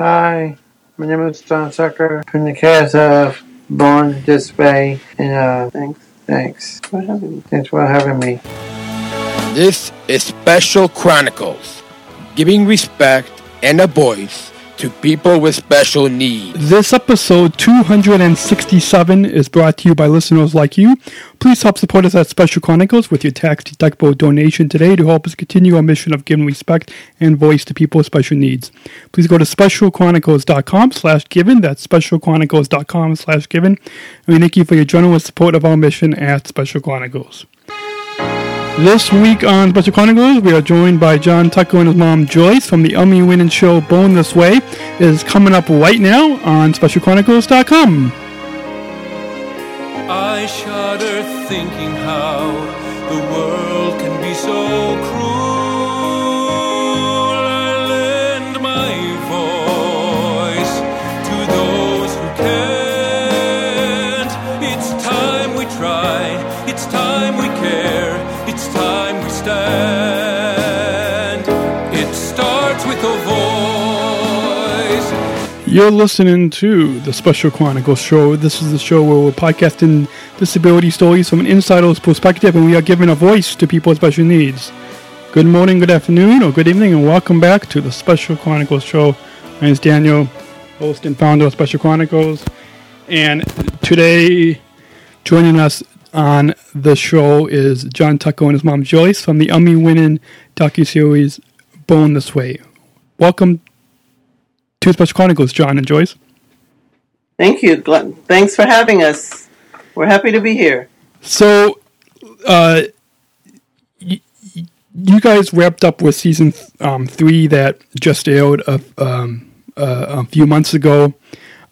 Hi, my name is John Tucker from the cast of Born This Way, and uh, Thanks thanks. for having me. Thanks for having me. This is Special Chronicles, giving respect and a voice to people with special needs. This episode 267 is brought to you by listeners like you. Please help support us at Special Chronicles with your tax deductible donation today to help us continue our mission of giving respect and voice to people with special needs. Please go to specialchronicles.com slash given. That's specialchronicles.com slash given. And we thank you for your generous support of our mission at Special Chronicles. This week on Special Chronicles, we are joined by John Tucker and his mom Joyce from the Emmy winning show Born This Way. It is coming up right now on SpecialChronicles.com. I shudder thinking how the world can be so cruel. You're listening to the Special Chronicles show. This is the show where we're podcasting disability stories from an insider's perspective and we are giving a voice to people with special needs. Good morning, good afternoon, or good evening, and welcome back to the Special Chronicles show. My name is Daniel, host and founder of Special Chronicles. And today, joining us on the show is John Tucker and his mom Joyce from the Emmy winning docuseries Born This Way. Welcome to Special Chronicles, John and Joyce. Thank you. Glenn. Thanks for having us. We're happy to be here. So, uh, y- y- you guys wrapped up with season um, three that just aired a, um, uh, a few months ago.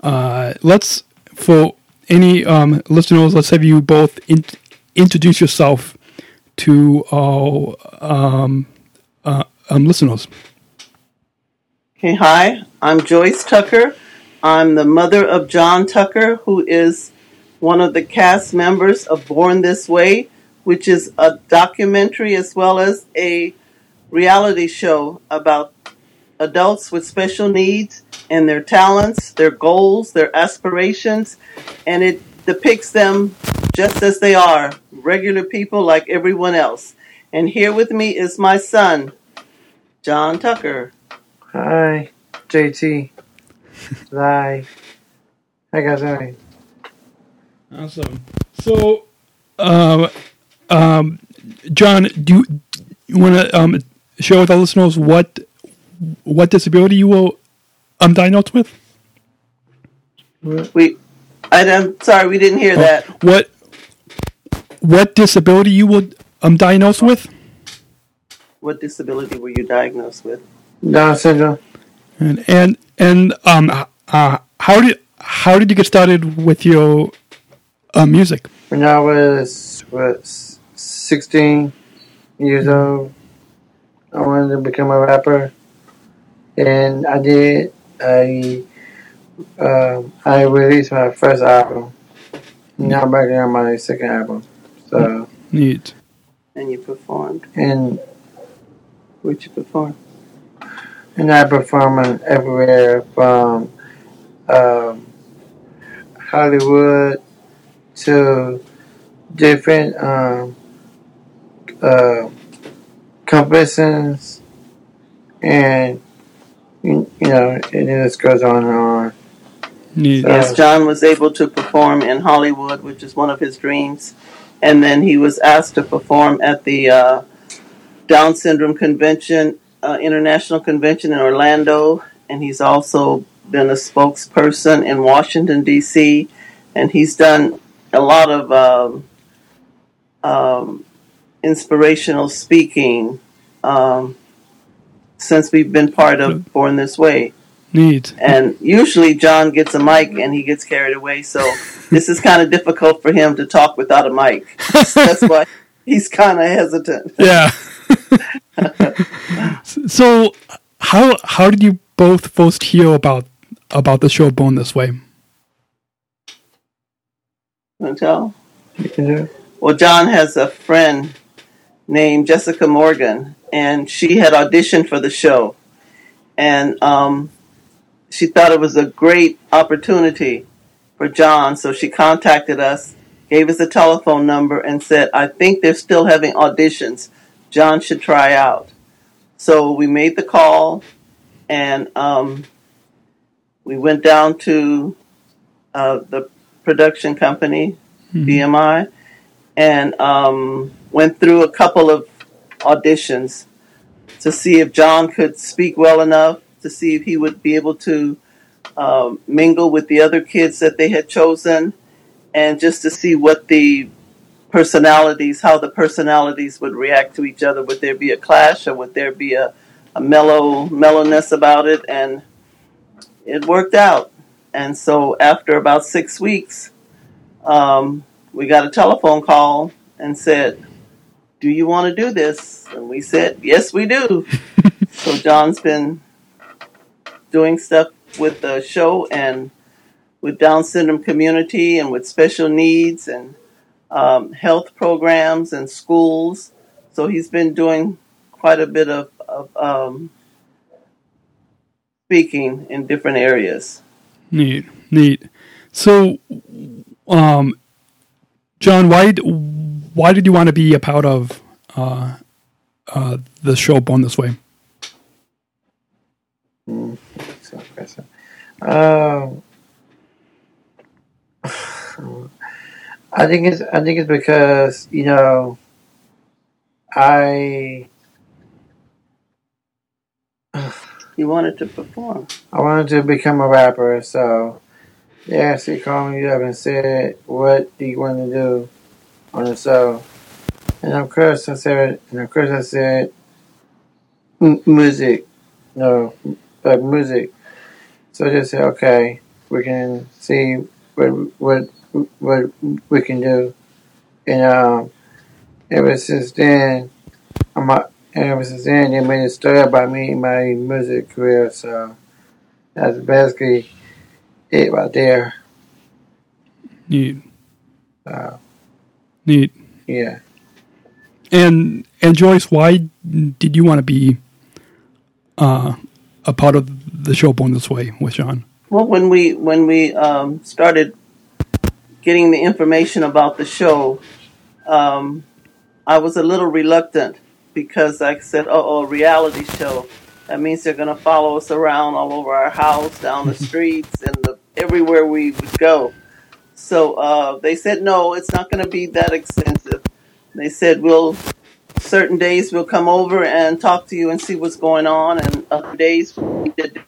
Uh, let's, for any um, listeners, let's have you both in- introduce yourself to our um, uh, um, listeners. Okay, hi. I'm Joyce Tucker. I'm the mother of John Tucker, who is one of the cast members of Born This Way, which is a documentary as well as a reality show about adults with special needs and their talents, their goals, their aspirations, and it depicts them just as they are, regular people like everyone else. And here with me is my son, John Tucker. Hi, JT. Hi. How you guys? Awesome. So, um, um, John, do you, you want to um, share with our listeners what what disability you were um, diagnosed with? We, I, am sorry, we didn't hear that. What what disability you were um, diagnosed with? What disability were you diagnosed with? Down syndrome. And and and um, uh, how did how did you get started with your uh, music? When I was, what, 16 years old, I wanted to become a rapper. And I did. I, um, I released my first album. Now I'm working on my second album. So, Neat. And you performed. and Where'd you perform? And I perform everywhere from um, Hollywood to different um, uh, conventions, and you, you know, it just goes on and on. Neat. So- Yes, John was able to perform in Hollywood, which is one of his dreams. And then he was asked to perform at the uh, Down Syndrome Convention, uh, International Convention in Orlando. And he's also been a spokesperson in Washington, D.C. And he's done a lot of um, um, inspirational speaking um, since we've been part of Born This Way. Neat. And usually John gets a mic and he gets carried away. So this is kind of difficult for him to talk without a mic. That's why he's kind of hesitant. Yeah. so, how how did you both first hear about about the show Born This Way? Want to tell? You can do. Well, John has a friend named Jessica Morgan, and she had auditioned for the show. And um, she thought it was a great opportunity for John, so she contacted us, gave us a telephone number, and said, I think they're still having auditions. John should try out. So we made the call, and um, we went down to uh, the production company, BMI, and um, went through a couple of auditions to see if John could speak well enough, to see if he would be able to um, mingle with the other kids that they had chosen, and just to see what the personalities, how the personalities would react to each other. Would there be a clash, or would there be a, a mellow mellowness about it? And it worked out. And so after about six weeks, um, we got a telephone call and said, "Do you want to do this?" And we said, "Yes, we do." so John's been doing stuff with the show and with Down syndrome community and with special needs and um, health programs and schools. So he's been doing quite a bit of, of um, speaking in different areas. Neat, neat. So, um, John, why d- why did you want to be a part of uh, uh, the show Born This Way? So, question. Um, I think it's I think it's because you know I He wanted to perform. I wanted to become a rapper, so they actually called me up and said, "What do you want to do on the show?" And of course I said, and of course I said, "M- "Music, no, like music." So they said, "Okay, we can see what what what we can do." And um, ever since then, I'm a, ever since then they made a story about me and my music career. So that's basically it right there. Neat, So neat. yeah. And and Joyce, why did you want to be uh, a part of the show Born This Way with John? Well, when we when we um, started getting the information about the show, um, I was a little reluctant because I said, "Oh, oh, reality show." That means they're going to follow us around all over our house, down the streets, and the, everywhere we would go. So uh, they said, "No, it's not going to be that extensive." They said, "We'll certain days we'll come over and talk to you and see what's going on, and other days we did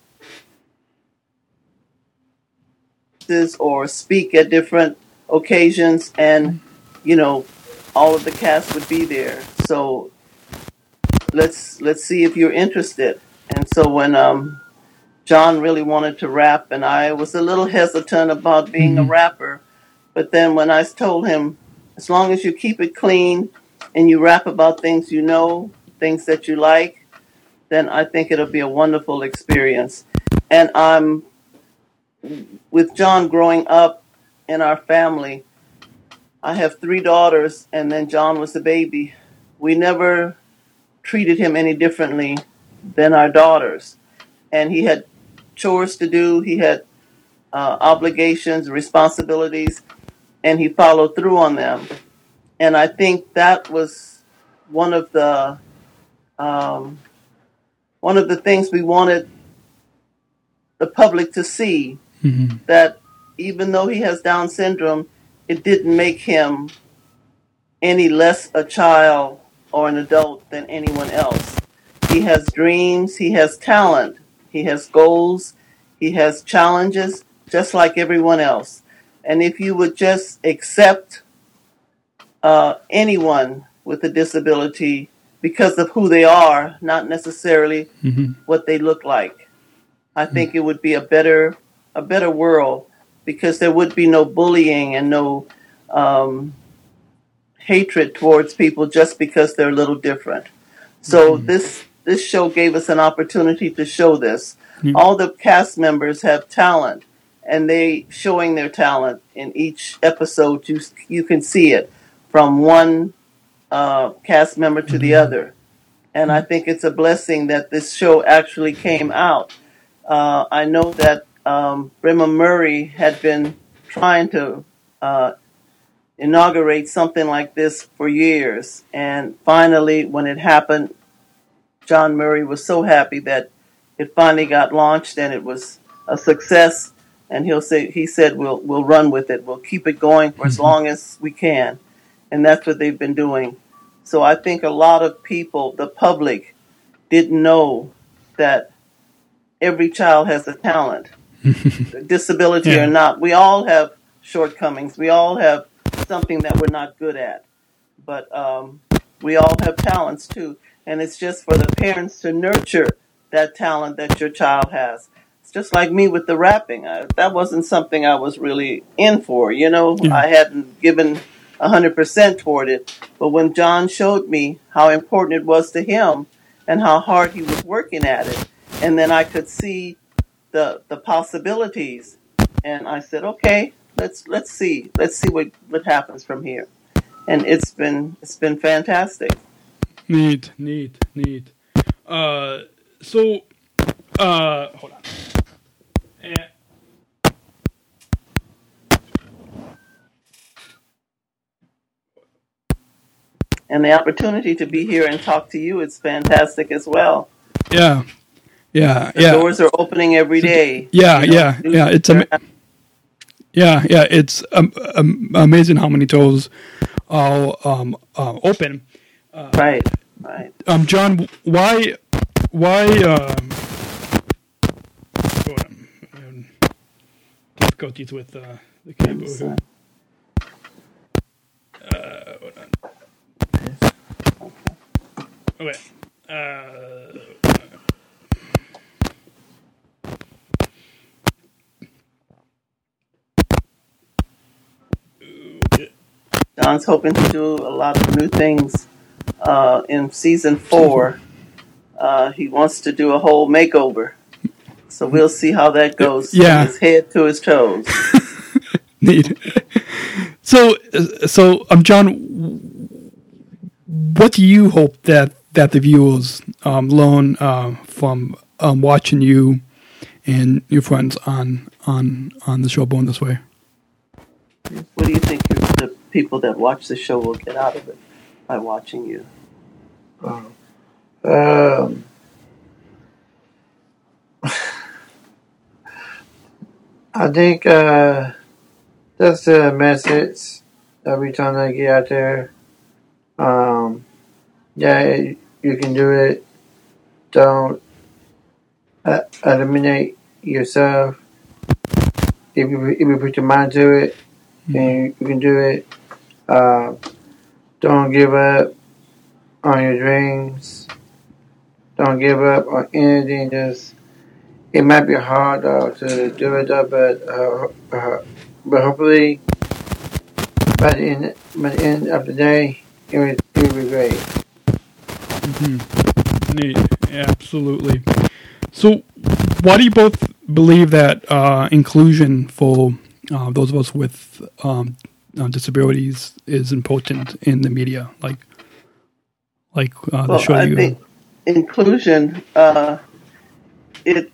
or speak at different occasions, and you know, all of the cast would be there. So let's let's see if you're interested." And so when um, John really wanted to rap, and I was a little hesitant about being a rapper, but then when I told him, as long as you keep it clean and you rap about things you know, things that you like, then I think it'll be a wonderful experience. And I'm with John growing up in our family. I have three daughters, and then John was the baby. We never treated him any differently than our daughters. And he had chores to do, he had uh, obligations, responsibilities, and he followed through on them. And I think that was one of the um, one of the things we wanted the public to see Mm-hmm. that even though he has Down syndrome, it didn't make him any less a child or an adult than anyone else. He has dreams, he has talent, he has goals, he has challenges, just like everyone else. And if you would just accept uh, anyone with a disability because of who they are, not necessarily mm-hmm. what they look like, I think mm-hmm. it would be a better a better world because there would be no bullying and no um, hatred towards people just because they're a little different. So this this show gave us an opportunity to show this. All the cast members have talent, and they showing their talent in each episode. You you can see it from one uh, cast member to the other, and I think it's a blessing that this show actually came out. Uh, I know that um, Bremer Murray had been trying to uh, inaugurate something like this for years, and finally, when it happened, John Murray was so happy that it finally got launched and it was a success. And he'll say he said we'll we'll run with it. We'll keep it going for as long as we can, and that's what they've been doing. So I think a lot of people, the public, didn't know that every child has a talent, disability Yeah. or not. We all have shortcomings. We all have something that we're not good at, but um, we all have talents too. And it's just for the parents to nurture that talent that your child has. It's just like me with the rapping. I, that wasn't something I was really in for. You know, Yeah. I hadn't given a hundred percent toward it. But when John showed me how important it was to him and how hard he was working at it, and then I could see the the possibilities, and I said, okay, let's let's see, let's see what what happens from here. And it's been it's been fantastic. Neat, neat, neat. Uh, so, uh, hold on. Eh, And the opportunity to be here and talk to you is fantastic as well. yeah, yeah, The yeah, doors are opening every day. yeah, You know, yeah, yeah. It's am- yeah, yeah. It's um, um, amazing how many doors are um, uh, open. hap- right, right. Um, John, why, why, um, on. Um, difficulties with uh, the cable here. Uh, hold on. Okay. Uh, John's hoping to do a lot of new things uh, in season four. Uh, he wants to do a whole makeover. So we'll see how that goes. Yeah. From his head to his toes. Neat. So, so um, John, what do you hope that that the viewers um, learn uh, from um, watching you and your friends on on on the show Born This Way? What do you think the people that watch the show will get out of it by watching you? Um, I think uh, that's the message that we're trying to get out there. Um, yeah, you can do it. Don't uh, eliminate yourself. If you if you put your mind to it, then you can do it. Uh, don't give up on your dreams. Don't give up on anything. Just it might be hard uh, to do it, though, but uh, uh, but hopefully by the end by the end of the day, it will, it will be great. Hmm. Neat. Absolutely. So, why do you both believe that uh, inclusion for uh, those of us with um, uh, disabilities is important in the media? Like, like uh, the show I you. think inclusion, uh, it,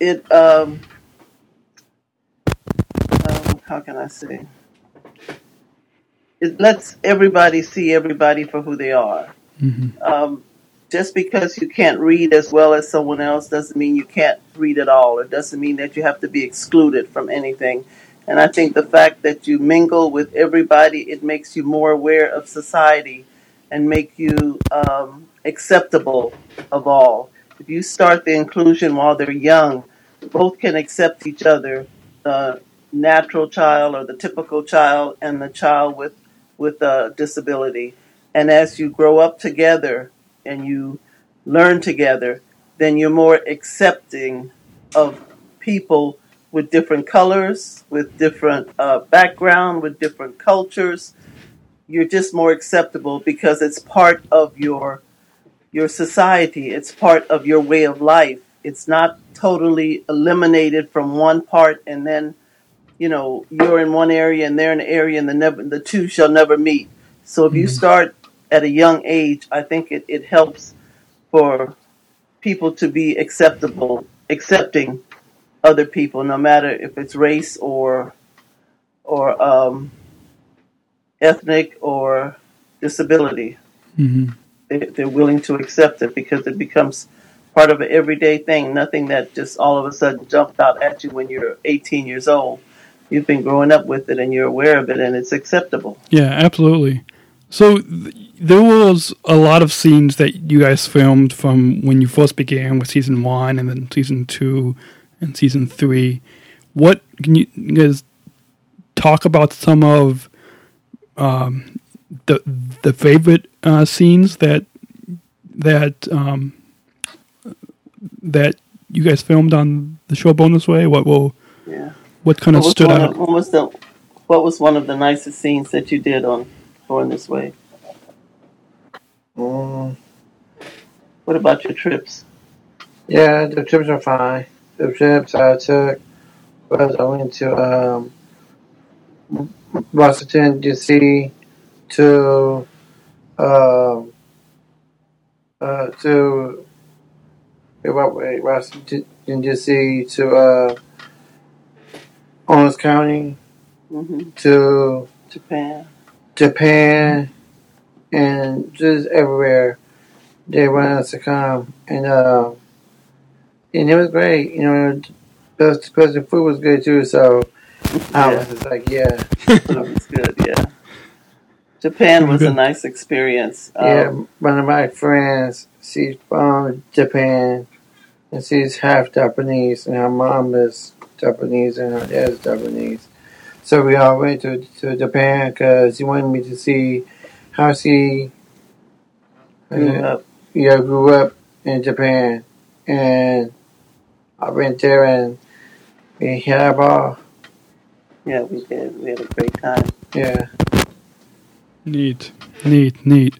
it, um, um, how can I say? It lets everybody see everybody for who they are. Um, just because you can't read as well as someone else doesn't mean you can't read at all. It doesn't mean that you have to be excluded from anything. And I think the fact that you mingle with everybody, it makes you more aware of society and make you um, acceptable of all. If you start the inclusion while they're young, both can accept each other, the natural child or the typical child and the child with, with a disability. And as you grow up together and you learn together, then you're more accepting of people with different colors, with different uh, background, with different cultures. You're just more acceptable because it's part of your your society. It's part of your way of life. It's not totally eliminated from one part and then, you know, you're in one area and they're in an area and the never the two shall never meet. So if you start at a young age, I think it, it helps for people to be acceptable, accepting other people, no matter if it's race or or um, ethnic or disability. hmm They, they're willing to accept it because it becomes part of an everyday thing. Nothing that just all of a sudden jumped out at you when you're 18 years old. You've been growing up with it and you're aware of it, and it's acceptable. Yeah, absolutely. So th- there was a lot of scenes that you guys filmed from when you first began with season one, and then season two, and season three. What can you, you guys talk about some of um, the the favorite uh, scenes that that um, that you guys filmed on the show Born This Way? What will Yeah. what kind of What was, stood one out? of, what was the what was one of the nicest scenes that you did on Born This Way? Mm, What about your trips? yeah, the trips are fine. The trips I took was I went to um, Washington D.C. to um, uh, to Washington D.C. to uh, Orange County hmm to Japan. Japan and just everywhere they wanted us to come and uh and it was great you know plus, plus the food was good too so I Yeah. was just like yeah That was good, yeah. Japan was a nice experience. Um, yeah one of my friends she's from Japan and she's half Japanese and her mom is Japanese and her dad is Japanese so we all went to, to Japan because she wanted me to see how she grew uh, up. yeah, grew up in Japan, and I went there and we had a ball. Yeah, we did. We had a great time. Yeah, Neat, neat, neat.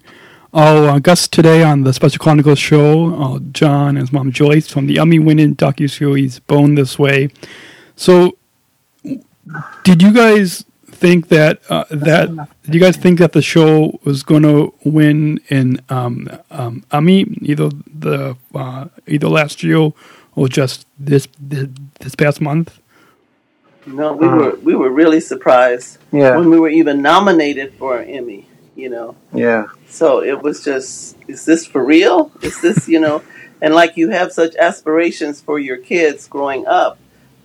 Our uh, guest today on the Special Chronicles show, uh, John and his mom Joyce from the Emmy-winning docu-series Born This Way. So, did you guys think that uh, that did you guys think that the show was going to win in um, um, Emmy either the uh, either last year or just this this, this past month? No, we Uh. were we were really surprised yeah, when we were even nominated for an Emmy. You know, yeah, so it was just, is this for real? Is this, you know, and like you have such aspirations for your kids growing up,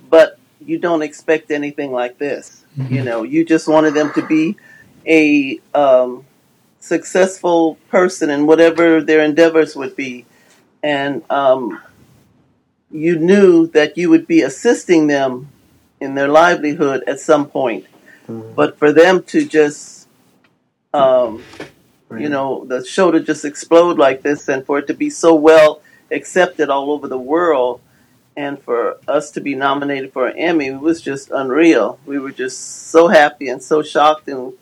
but you don't expect anything like this. You know, you just wanted them to be a um, successful person in whatever their endeavors would be, and um, you knew that you would be assisting them in their livelihood at some point. Mhm. But for them to just um, you know, the show to just explode like this and for it to be so well accepted all over the world and for us to be nominated for an Emmy it was just unreal. We were just so happy and so shocked and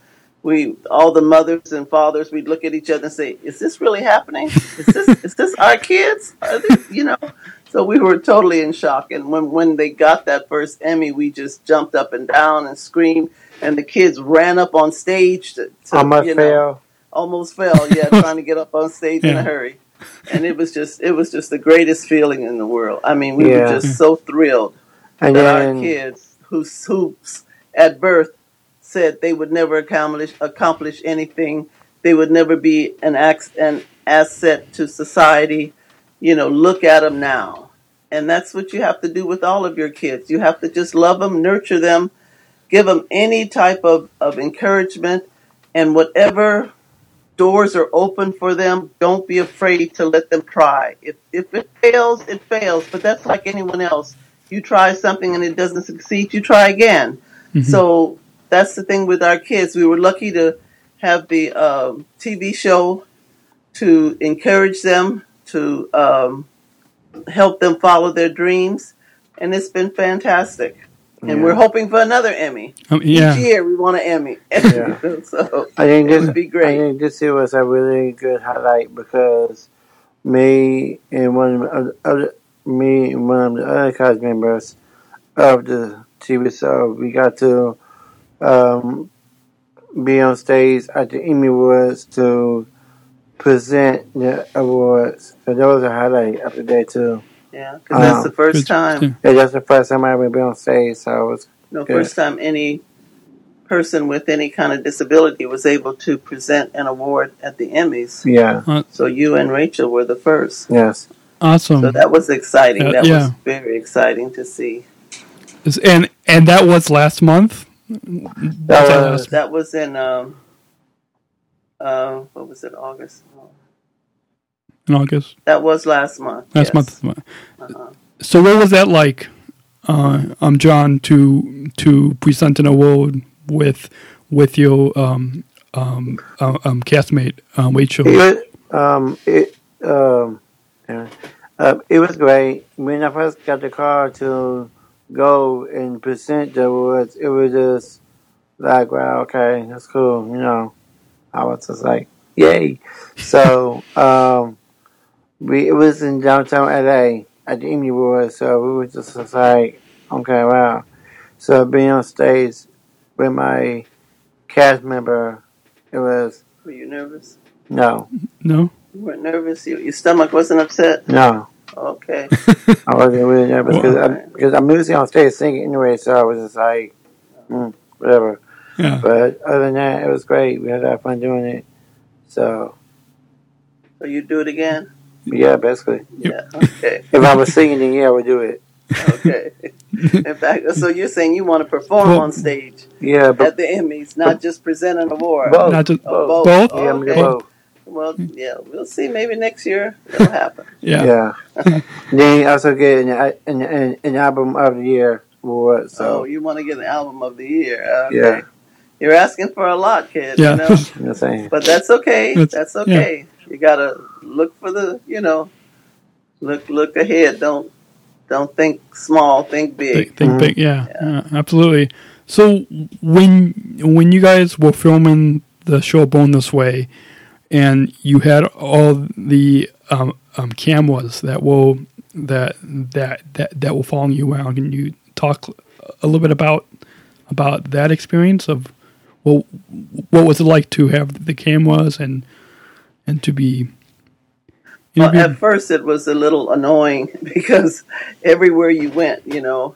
we all the mothers and fathers we'd look at each other and say, Is this really happening? Is this is this our kids? Are they, you know? So we were totally in shock and when when they got that first Emmy we just jumped up and down and screamed and the kids ran up on stage to, to I must you know, fail. almost fell. Yeah, trying to get up on stage in a hurry, and it was just it was just the greatest feeling in the world. I mean, we Yeah. were just so thrilled And that our kids, who who at birth said they would never accomplish accomplish anything, they would never be an ax, an asset to society. You know, look at them now, and that's what you have to do with all of your kids. You have to just love them, nurture them, give them any type of of encouragement, and whatever doors are open for them. Don't be afraid to let them try. If if it fails, it fails. But that's like anyone else. You try something and it doesn't succeed, you try again. So that's the thing with our kids. We were lucky to have the um, TV show to encourage them to um, help them follow their dreams, and it's been fantastic. And Yeah. we're hoping for another Emmy. Um, yeah, Each year we want an Emmy. Yeah. so I think it this would be great. I great. think this year was a really good highlight because me and one of the other, me and one of the other cast members of the TV show, we got to um, be on stage at the Emmy Awards to present the awards. So that was a highlight of the day too. Yeah, because that's Um, the first time. yeah. Yeah, that's the first time I ever been on stage, so it was No, Good. first time any person with any kind of disability was able to present an award at the Emmys. yeah, So you and Rachel were the first. yes. Awesome. So that was exciting. Uh, that yeah. was very exciting to see. And and that was last month. That Was was That was in um, uh, what was it? August. in August. That was last month. Last yes. month. Uh-huh. So what was that like, uh, um, John, to to present an award with with your um, um, uh, um, castmate uh, Rachel? It was, um, it, um, yeah. uh, it was great. When I first got the car to go and present the awards, it was just like, wow, okay, that's cool. You know, I was just like, yay. So, um, we, it was in downtown LA at the Emmy Awards, so we were just, just like, okay, wow. So being on stage with my cast member, it was, Were you nervous? no, No. You weren't nervous. You, your stomach wasn't upset. no. Okay. I wasn't really nervous because Well, I'm, because I'm usually on stage singing anyway, so I was just like, mm, whatever. Yeah. But other than that, it was great. We had a lot of fun doing it. So so you do it again? yeah, basically, Yeah. Okay. if I was singing, then yeah, I would do it. Okay. In fact, so you're saying you want to perform Well- on stage Yeah, but at the Emmys, not just present an award. both. Not just Oh, both. Oh, Yeah, okay. both. Well, yeah, we'll see. Maybe next year it'll happen. Yeah. Yeah. then you also get an, an, an, an album of the year award. So So you want to get an album of the year? Okay. yeah, You're asking for a lot, kid. Yeah. You know? you know what I'm saying. But that's okay. That's- That's okay. You gotta look for the, you know, look look ahead. Don't don't think small. Think big. Think, think Mhm. big. Yeah, yeah, absolutely. So when when you guys were filming the show Born This Way, and you had all the um, um, cameras that will that that that that were following you around, can you talk a little bit about about that experience of well, what was it like to have the cameras and and to be Well, interviewed? at first it was a little annoying because everywhere you went, you know,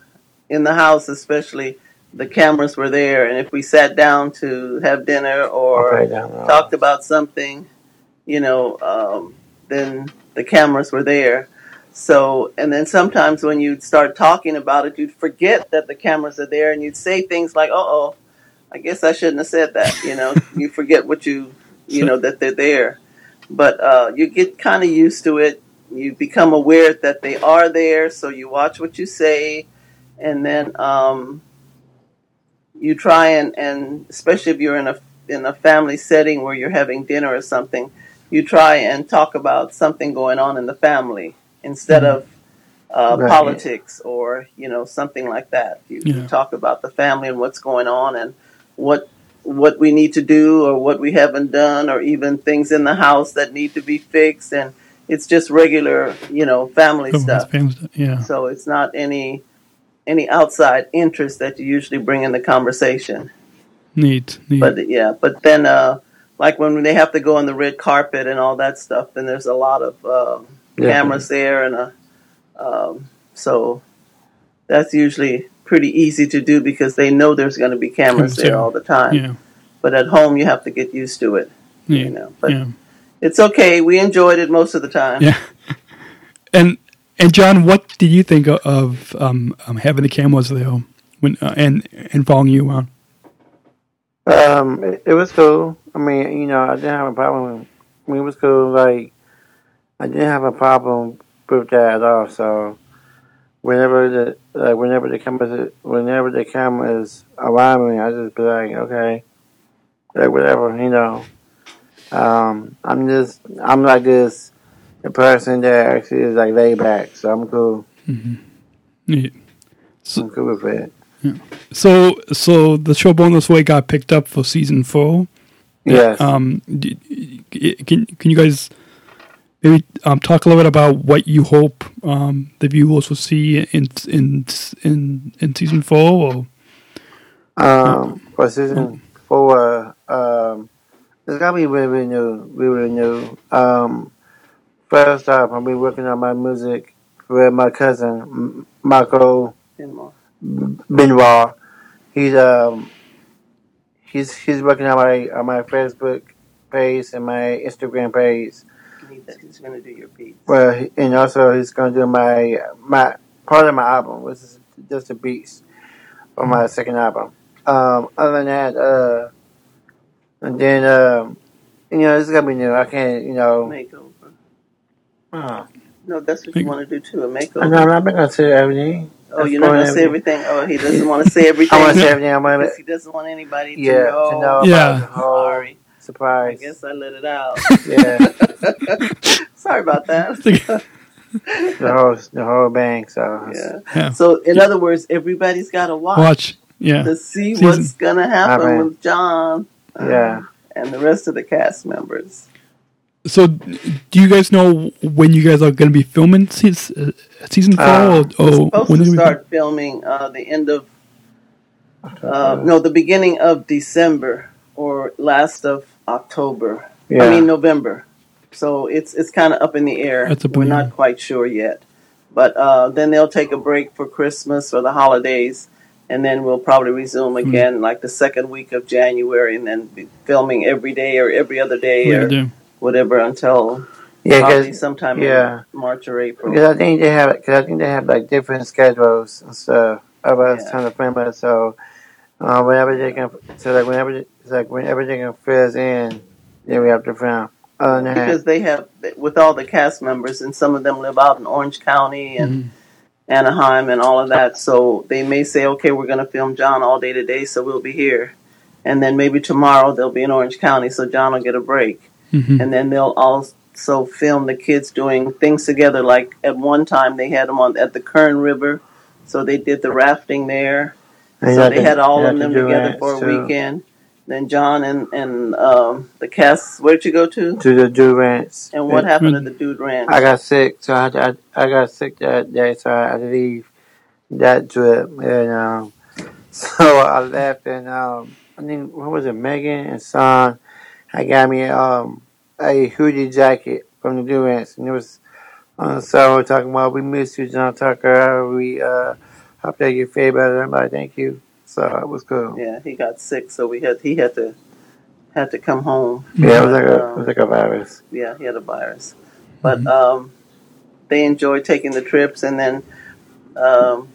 in the house especially, the cameras were there, and if we sat down to have dinner or Okay, talked about something, you know, um, then the cameras were there. So, and then sometimes when you'd start talking about it, you'd forget that the cameras are there, and you'd say things like, "Uh oh, I guess I shouldn't have said that." You know, you forget what you, you know, that they're there. But uh, you get kind of used to it. You become aware that they are there, so you watch what you say, and then um, you try and, and especially if you're in a in a family setting where you're having dinner or something, you try and talk about something going on in the family instead of uh, Right. politics or you know something like that. You, you talk about the family and what's going on and what what we need to do or what we haven't done or even things in the house that need to be fixed and it's just regular you know family Oh, stuff. family stuff, Yeah, So it's not any any outside interest that you usually bring in the conversation. neat, neat. But yeah, but then uh, like when they have to go on the red carpet and all that stuff, then there's a lot of uh, Yeah. cameras there, and a, um, so that's usually pretty easy to do because they know there's going to be cameras there Yeah. all the time. yeah, But at home, you have to get used to it. yeah, You know, but yeah. it's okay. We enjoyed it most of the time. Yeah. And and John, what do you think of um, um, having the cameras there when uh, and and following you around? Um, it, it was cool. I mean, you know, I didn't have a problem. I mean, it was cool. Like, I didn't have a problem with that at all. So, whenever the like, whenever the cameras, whenever the cameras around me, I just be like, okay, like whatever, you know. Um, I'm just, I'm like this, a person that actually is like laid back. So I'm cool. Neat. I'm cool with it. Yeah. So so the show Born This Way got picked up for season four. Yes. Um, can can you guys maybe um, talk a little bit about what you hope um, the viewers will see in in in in season four? Or Um, for season four, um, It's gotta be really, really new, really, really new. Um, first off, I've be working on my music with my cousin M- Marco Denmark. Benoit. He's um, he's he's working on my on my Facebook page and my Instagram page. He said he's going to do your beats. Well, he- and also he's gonna do my my part of my album, which is just the beats for my second album. Um, other than that, uh, and then um, you know, it's gonna be new. I can't, you know. Makeover. Uh, No, that's what you want to do too, a I'm makeover. not, I'm not gonna say everything. Oh, you're not going to say everything? Oh, he doesn't want to say everything. I everything. want to say everything. I want Because to, he doesn't want anybody to yeah, know. to know Yeah. about the whole Sorry. I guess I let it out. Yeah, Sorry about that. the whole the whole bang. So yeah. Yeah. So, in other words, everybody's got to watch, Watch. Yeah. to see Season. what's going to happen Amen. with John yeah. and the rest of the cast members. So, do you guys know when you guys are going to be filming season, uh, season four? Uh, or, or Supposed when to are we- start filming uh, the end of uh, no, the beginning of December or last of October. Yeah. I mean November. So it's it's kind of up in the air. That's up We're not quite sure yet. But uh, then they'll take a break for Christmas or the holidays, and then we'll probably resume Hmm. again like the second week of January, and then be filming every day or every other day What or do? whatever until Yeah, probably because sometime yeah. in March or April. Because I think they have because I think they have like different schedules and stuff of us Yeah. trying to film it. So uh, whenever they can, so like whenever it's like when everything can fit us in, then we have to film. Other because they have with all the cast members and some of them live out in Orange County and Mhm. Anaheim and all of that so they may say okay we're going to film John all day today so we'll be here and then maybe tomorrow they'll be in Orange County so John will get a break Mhm. and then they'll also film the kids doing things together like at one time they had them on at the Kern River so they did the rafting there And so they to- had all you of them to together for a too. weekend then John and and um, the cast where'd you go to to the Dude Ranch. and what happened at the Dude Ranch I got sick, so I, I, I got sick that day, so I had to leave that trip. And um, so I left, and um, I think what was it? Megan and Son I got me um a hoodie jacket from the Durants, and it was. Uh, so we're talking about we miss you, John Tucker. We uh, hope that you feel better. I'm like, thank you. So it was cool. Yeah, Yeah, he got sick, so we had he had to had to come home. Yeah, it was like a it was like a virus. Yeah, he had a virus, but um, they enjoy taking the trips, and then um,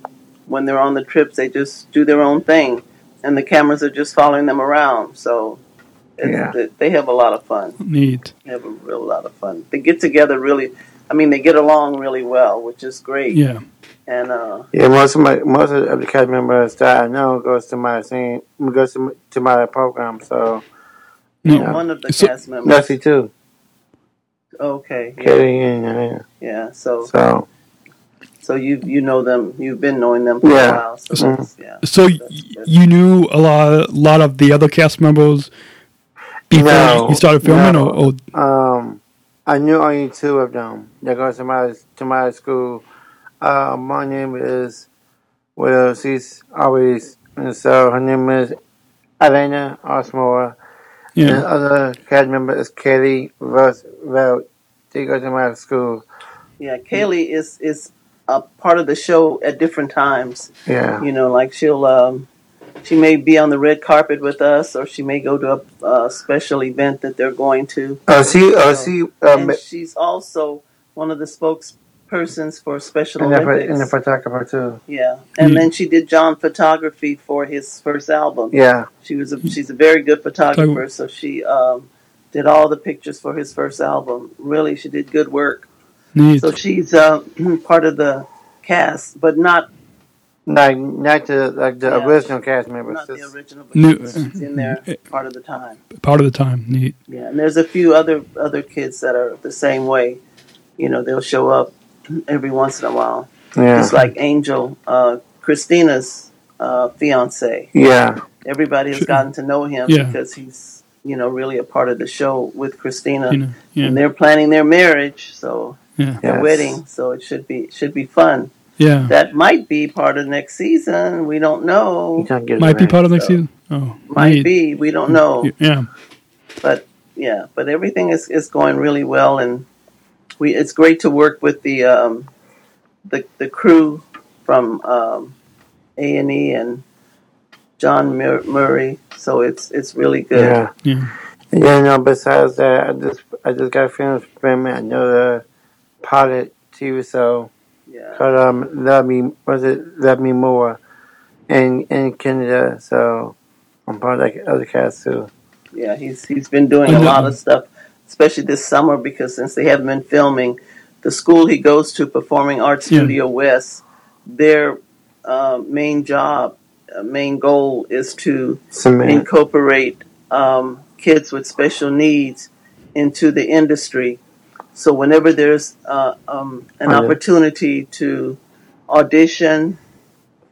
when they're on the trips, they just do their own thing, and the cameras are just following them around. So Yeah. they, they have a lot of fun. Neat. They have a real lot of fun. They get together really. I mean, they get along really well, which is great. Yeah. And uh, Yeah, most of my most of the cast members that I know goes to my scene goes to, to my program. So Yeah. one of the So- cast members. Leslie too, Okay. Yeah. Katie and uh, yeah. So so So you you know them. You've been knowing them for Yeah. a while. So yeah. So y- you knew a lot, lot of the other cast members before No, you started filming, no. or, or um, I knew only two of them that goes to my to my school. Uh, my name is well, she's always and so her name is Elena Ashmore. And yeah, the other cast member is Katie Roosevelt. She goes to my school. Yeah. Kaylee is is a part of the show at different times. Yeah. You know, like she'll um, she may be on the red carpet with us, or she may go to a, a special event that they're going to. Oh, she, oh, she, um, and she's also one of the spokespersons for Special and the, Olympics. and the photographer too. yeah, and Mm. then she did John photography for his first album. Yeah. She was a she's a very good photographer, Photographer. so she um, did all the pictures for his first album. Really, she did good work. neat. So she's uh, part of the cast, but not Like not the like the Yeah. original cast members. not the original. But New- she's in there part of the time. Part of the time, neat. Yeah, and there's a few other other kids that are the same way. You know, they'll show up every once in a while. yeah. It's like Angel, uh, Christina's uh, fiance. yeah. Everybody has gotten to know him Yeah. because he's you know really a part of the show with Christina. You know, yeah, and they're planning their marriage, so yeah, their Yes. wedding. So it should be should be fun. yeah. That might be part of next season. We don't You know. can't get it Might be part of next So, season. Oh, Might neat. be. We don't know. Yeah, But yeah, but everything is, is going really well, and we it's great to work with the um, the the crew from um, A and E and John Mur- Murray. So it's it's really good. Yeah. Yeah. Yeah, no, besides that, I just I just got finished filming another pilot TV show Yeah. called um, Love Me, was it Love Me More in, in Canada, so I'm part of that other cast too. Yeah, he's he's been doing a lot of stuff, especially this summer because since they haven't been filming, the school he goes to, Performing Arts Yeah. Studio West, their uh, main job, uh, main goal is to Cement. incorporate um, kids with special needs into the industry. So whenever there's uh, um, an Oh, yeah. opportunity to audition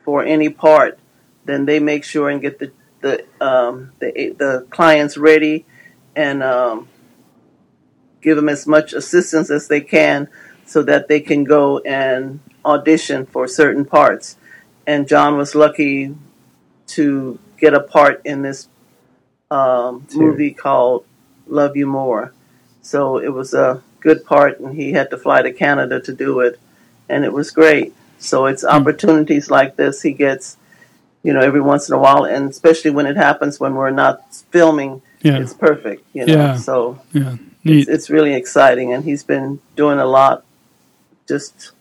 for any part, then they make sure and get the the um, the, the clients ready and um, give them as much assistance as they can so that they can go and audition for certain parts. And John was lucky to get a part in this um, movie called Love You More. So it was a good part, and he had to fly to Canada to do it, and it was great. So it's opportunities like this he gets, you know, every once in a while, and especially when it happens when we're not filming, Yeah. it's perfect, you know. Yeah. So Yeah. Neat. it's really exciting, and he's been doing a lot just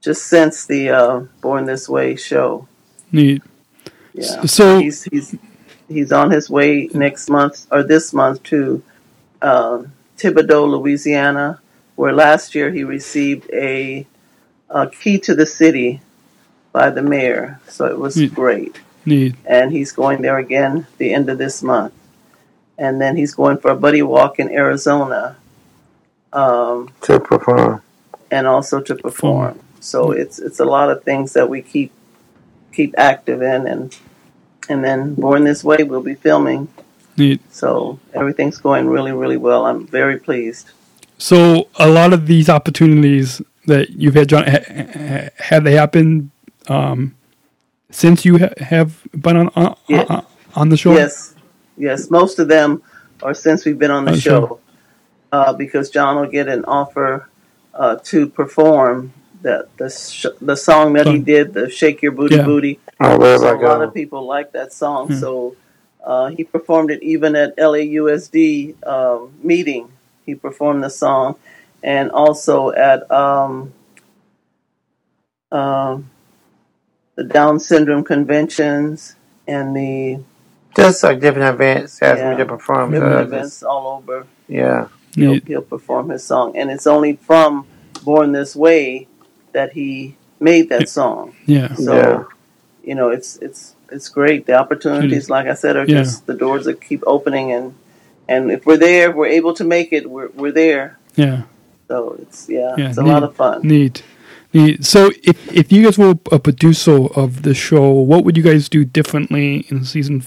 just since the uh, Born This Way show. Neat. Yeah. So- he's he's he's on his way next month or this month to uh, Thibodaux, Louisiana, where last year he received a, a key to the city by the mayor. So it was Hmm. great. Neat. And he's going there again the end of this month. And then he's going for a buddy walk in Arizona. Um, to perform. and also to perform. So it's it's a lot of things that we keep keep active in, and and then born this way we'll be filming. Neat. So everything's going really really well. I'm very pleased. So a lot of these opportunities that you've had, John, ha- ha- have they happened um, since you ha- have been on on, Yeah. on, on the show? Yes, yes. Most of them are since we've been on the Oh, show, sure. uh, because John will get an offer uh, to perform the the sh- the song that he did, the "Shake Your Booty Yeah. Booty." Oh, wherever So I a lot of people like that song. Hmm. So uh, he performed it even at LAUSD um, meeting. He performed the song, and also at um, um, the Down syndrome conventions and the Just like different events, ask Yeah. me to perform. different so events just- all over. yeah. He'll, he'll perform his song, and it's only from "Born This Way" that he made that song. Yeah. So Yeah. you know, it's it's it's great. The opportunities, like I said, are Yeah. just the doors that keep opening, and and if we're there, if we're able to make it, we're we're there. Yeah. So it's yeah, Yeah, it's a neat. lot of fun. Neat. Neat. So if if you guys were a producer of the show, what would you guys do differently in season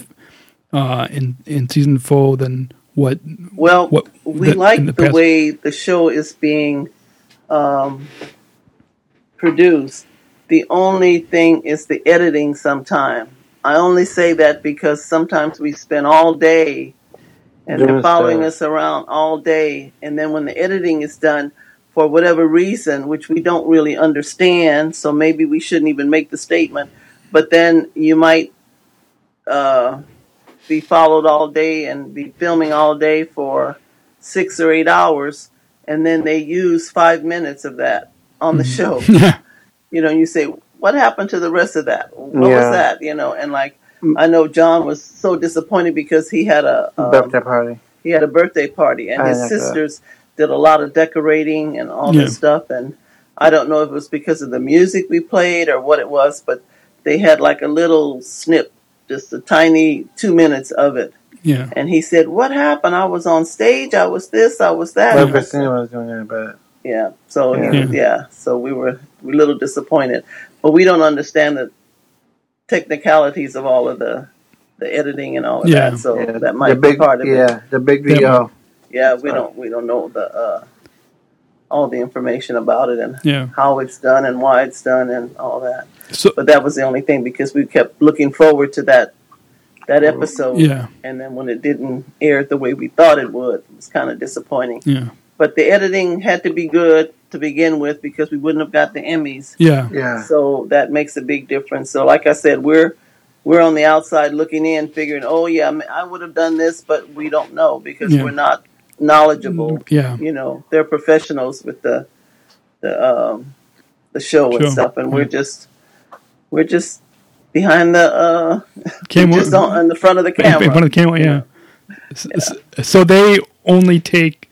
uh in in season four than what Well, what we the- like the, the way the show is being um, produced. The only thing is the editing. Sometimes I only say that because sometimes we spend all day and they're following us around all day, and then when the editing is done, for whatever reason, which we don't really understand, so maybe we shouldn't even make the statement. But then you might uh, be followed all day and be filming all day for six or eight hours, and then they use five minutes of that on the show. You know, you say, "What happened to the rest of that? What Yeah. was that?" You know, and like I know John was so disappointed because he had a um, birthday party. he had a birthday party, and I his like that. sisters did a lot of decorating and all Yeah. this stuff. And I don't know if it was because of the music we played or what it was, but they had like a little snip, just a tiny two minutes of it. Yeah. And he said, "What happened? I was on stage. I was this. I was that." Well, Christina was doing that, but Yeah. So Yeah. yeah. yeah. So we were a little disappointed, but we don't understand the technicalities of all of the the editing and all of Yeah. that. So yeah, that might the big, be part of it. yeah, the big Yeah. video. Yeah, we don't we don't know the uh, all the information about it and Yeah. how it's done and why it's done and all that. So But that was the only thing because we kept looking forward to that that episode. Yeah. And then when it didn't air the way we thought it would, it was kind of disappointing. Yeah. But the editing had to be good to begin with because we wouldn't have got the Emmys. Yeah. Yeah. So that makes a big difference. So like I said, we're we're on the outside looking in, figuring, oh yeah, I, mean, I would have done this, but we don't know because Yeah. we're not knowledgeable. Yeah. You know, they're professionals with the the um, the show and stuff, and we're just we're just behind the uh, Camera. just on, on the front of the camera, In front of the camera, yeah. S- So they only take.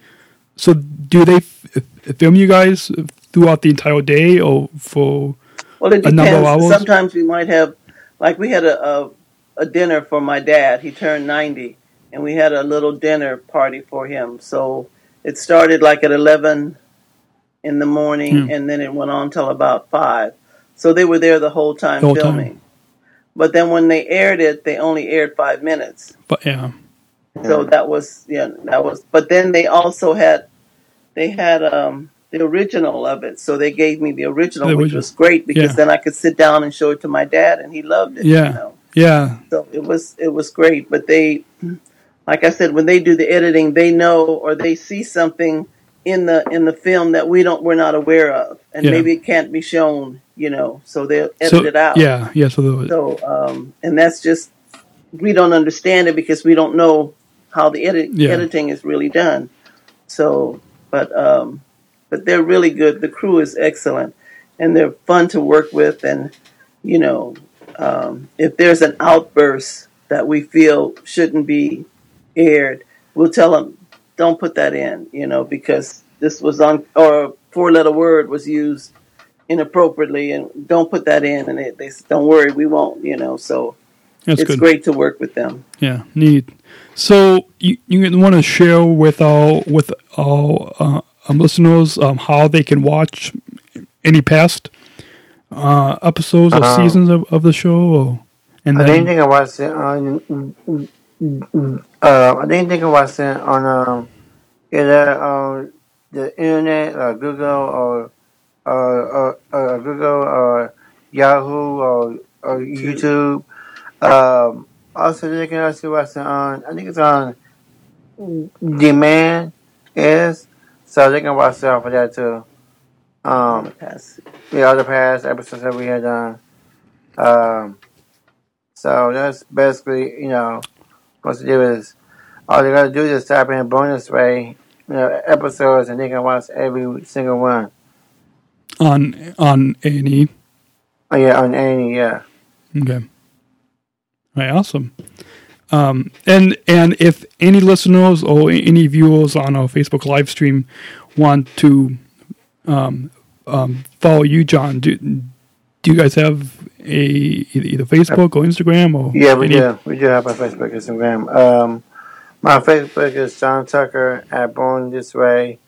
So do they film you guys throughout the entire day, or for? Well, it a number of depends. hours? Sometimes we might have, like we had a, a a dinner for my dad. He turned ninety, and we had a little dinner party for him. So it started like at eleven in the morning, Hmm. and then it went on till about five. So they were there the whole time The whole time. filming. But then when they aired it, they only aired five minutes. But yeah, So that was yeah, that was. But then they also had they had um the original of it. So they gave me the original, The which was great because Yeah. then I could sit down and show it to my dad, and he loved it. Yeah. You know? yeah, So it was it was great. But they, like I said, when they do the editing, they know or they see something in the in the film that we don't we're not aware of, and Yeah. maybe it can't be shown. You know, so they'll edit so it out. yeah, yeah. So So, um, and that's just we don't understand it because we don't know how the edit, Yeah. editing is really done. So, but um, but they're really good. The crew is excellent, and they're fun to work with. And you know, um, if there's an outburst that we feel shouldn't be aired, we'll tell them don't put that in. You know, because this was on or a four letter word was used inappropriately and don't put that in and they, they said, don't worry we won't you know so that's it's good. great to work with them Yeah, neat. So you you want to share with our with our uh, um, listeners um, how they can watch any past uh, episodes or Uh, seasons of, of the show, or, and I didn't then think I watched it on. Uh, I didn't think I it on um, either on the internet or Google or or, or, or Google or Yahoo or, or YouTube. Um, also, you can also watch it on. I think it's on demand. Is so they can watch it off of that too. Um, Pass. the other past episodes that we had done. Um, so that's basically, you know, what to do is all you gotta do is type in Born This Way, you know, episodes, and you can watch every single one. on on A and E. Oh yeah, on any, yeah. Okay. All right, awesome. Um, and and if any listeners or any viewers on our Facebook live stream want to um, um, follow you, John, do do you guys have a either, either Facebook or Instagram or Yeah, we any- do. We do have a Facebook, Instagram. Um, my Facebook is John Tucker at Born This Way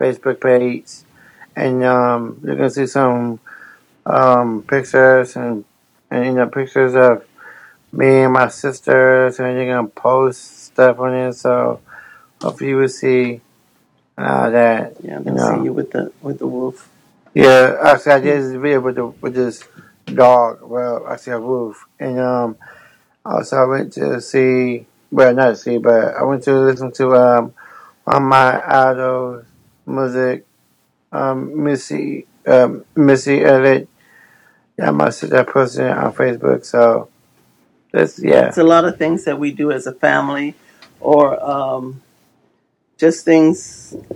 Facebook page, and um, you can see some um, pictures and and you know pictures of me and my sisters, and you can post stuff on it. So hopefully you will see uh, that. yeah they'll know. see you with the with the wolf Yeah, actually, I did this video with the, with this dog. Well, I see a wolf, and um, also I went to see. Well, not to see, but I went to listen to um, of my idols music, um, Missy, um, Missy Elliott. Yeah, my sister posted it on Facebook. So, that's yeah, it's a lot of things that we do as a family or um, just things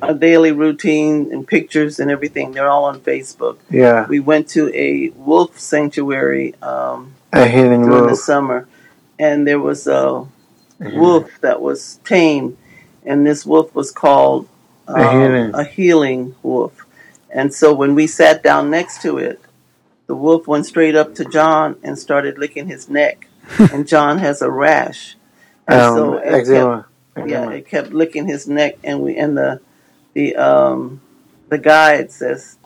our daily routine and pictures and everything they're all on facebook yeah, we went to a wolf sanctuary um, a healing during the summer, and there was a wolf that was tame, and this wolf was called um, A healing. a healing wolf. And so when we sat down next to it, the wolf went straight up to John and started licking his neck, and John has a rash, and Um, so it kept, eczema. Yeah, it kept licking his neck, and we and the the um the guide says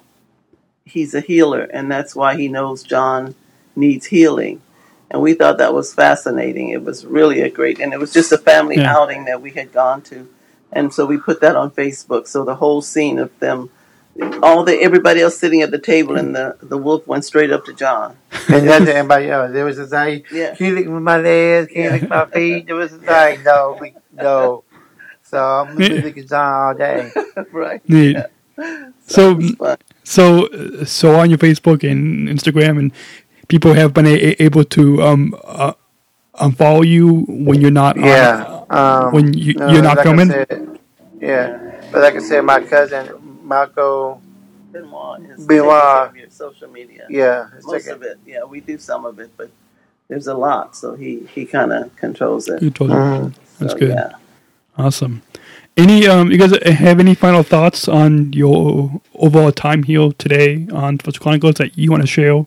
he's a healer, and that's why he knows John needs healing. And we thought that was fascinating. It was really a great, and it was just a family Yeah. outing that we had gone to, and so we put that on Facebook. So the whole scene of them all the everybody else sitting at the table, and the the wolf went straight up to John. And that's everybody else. There was just like, Yeah. can you lick my legs? Can you lick my feet? There was just like, no, we, no. So I'm gonna be licking John all day. right. Neat. So, But so, uh, so on your Facebook and Instagram, and people have been a- able to um uh, unfollow you when you're not on- Yeah. Um, when you, no, you're not like I filming. said, yeah. But like I said, my cousin, Marco, Benoit is Benoit. taking care of your social media. yeah. Most like- of it, yeah, we do some of it, but there's a lot, so he he kind of controls it. You told me. That's So, good. Yeah. Awesome. Any um, you guys have any final thoughts on your overall time here today on Special Chronicles that you want to share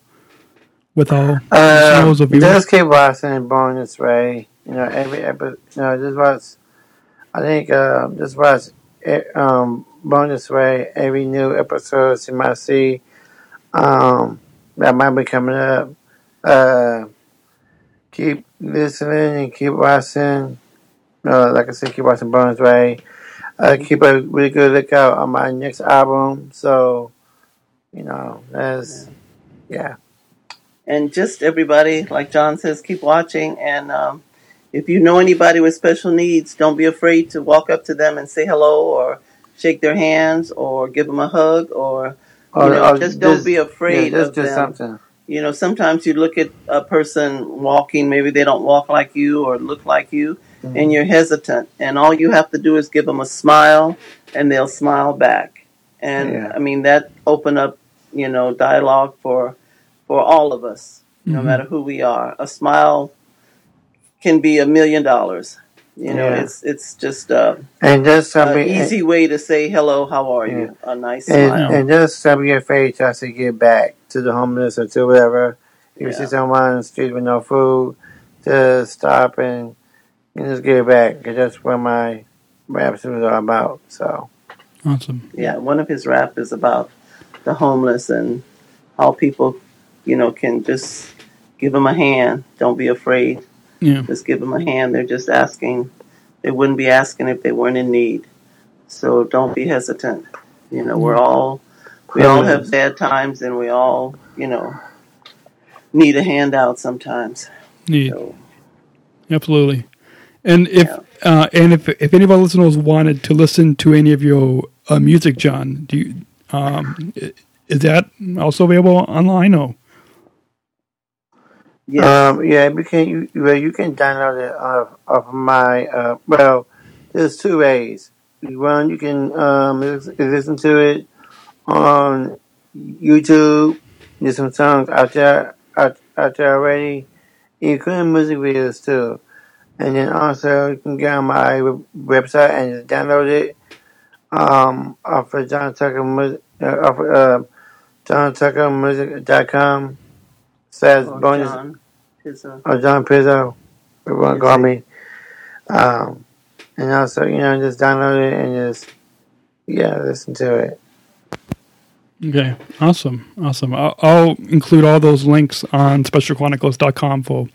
with our Um, listeners or viewers? just keep watching and Born This Way. You know, every episode. You know, just watch. I think uh, just watch eh, um, Born This Way. Every new episode you might see um, that might be coming up. Uh, keep listening and keep watching. Uh, like I said, keep watching Born This Way. Uh, keep a really good lookout on my next album. So, you know, that's yeah. and just everybody, like John says, keep watching. And um, if you know anybody with special needs, don't be afraid to walk up to them and say hello, or shake their hands, or give them a hug, or you know, just don't be afraid yeah, just of do them. something. You know, sometimes you look at a person walking, maybe they don't walk like you or look like you, Mm-hmm. and you're hesitant. And all you have to do is give them a smile, and they'll smile back. And Yeah. I mean, that open up, you know, dialogue for for all of us, no Mhm. matter who we are. A smile can be a million dollars. You know, Yeah. it's it's just uh, And just an easy way to say hello. How are you? A nice and, smile. and just something your face tries to get back to the homeless or to whatever. If you Yeah. see someone on the street with no food, just stop and, and just give it back. 'Cause that's what my raps was all about. So Awesome. yeah, one of his rap is about the homeless and how people, you know, can just give them a hand. Don't be afraid. Yeah. Just give them a hand. They're just asking. They wouldn't be asking if they weren't in need. So don't be hesitant. You know, we're mm-hmm. all we all have bad times, and we all, you know, need a handout sometimes. Neat. So Absolutely. And if uh, and if if any of our listeners wanted to listen to any of your uh, music, John, do you um, is that also available online? Or yeah, um, yeah, you can you well, you can download it off of my uh, well. There's two ways. One, you can um, listen to it on YouTube. There's some songs out there out, out there already, including music videos too. And then also you can get on my website and just download it um, off of John Tucker Music, uh, off of, uh, John Tucker Music.com. Says or bonus John, his, uh, or John Pizzo, whatever you want to Yes, call me. Um, and also, you know, just download it and just, yeah, listen to it. okay, awesome, awesome. I'll, I'll include all those links on specialchronicles.com for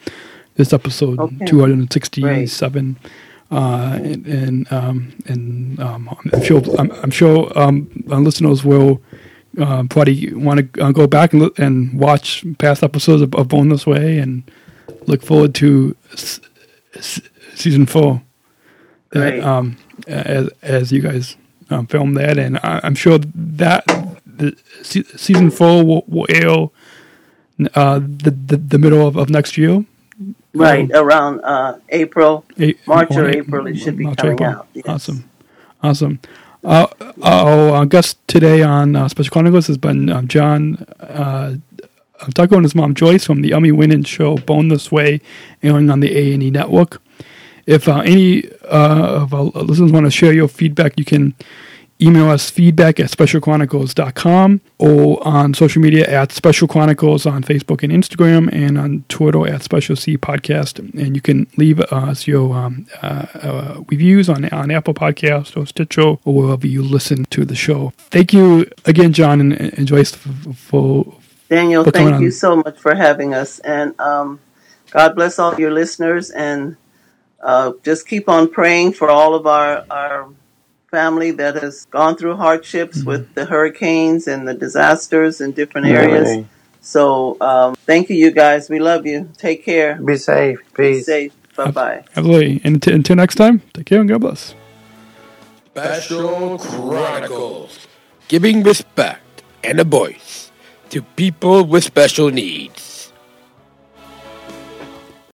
this episode Okay. two hundred and sixty-seven. Uh, and and, um, and um, I'm sure I'm, I'm sure um, our listeners will uh, probably want to uh, go back and, look and watch past episodes of, of Born This Way and look forward to s- s- season four. That, um, as as you guys um, film that, and I, I'm sure that the se- season four will, will air uh, the, the the middle of, of next year. Right around uh, April. A- March or April, it should be March, coming April. out, yes. Awesome, awesome. Uh, our uh, guest today on uh, Special Chronicles has been um, John uh, Tucker and his mom Joyce from the Emmy winning show Born This Way, airing on the A and E network. If uh, any uh, of our listeners want to share your feedback, you can email us feedback at specialchronicles.com or on social media at Special Chronicles on Facebook and Instagram and on Twitter at Special C Podcast. And you can leave us your um, uh, uh, reviews on, on Apple Podcasts or Stitcher or wherever you listen to the show. Thank you again, John and, and Joyce, for, for Daniel, going thank you so much for having us, and um, God bless all your listeners, and uh, just keep on praying for all of our our family that has gone through hardships Mm-hmm. with the hurricanes and the disasters in different areas. Really. So um, thank you, you guys. We love you. Take care. Be safe. Be Peace. safe. Bye bye. Absolutely. And until, until next time, take care and God bless. Special Chronicles. Giving respect and a voice to people with special needs.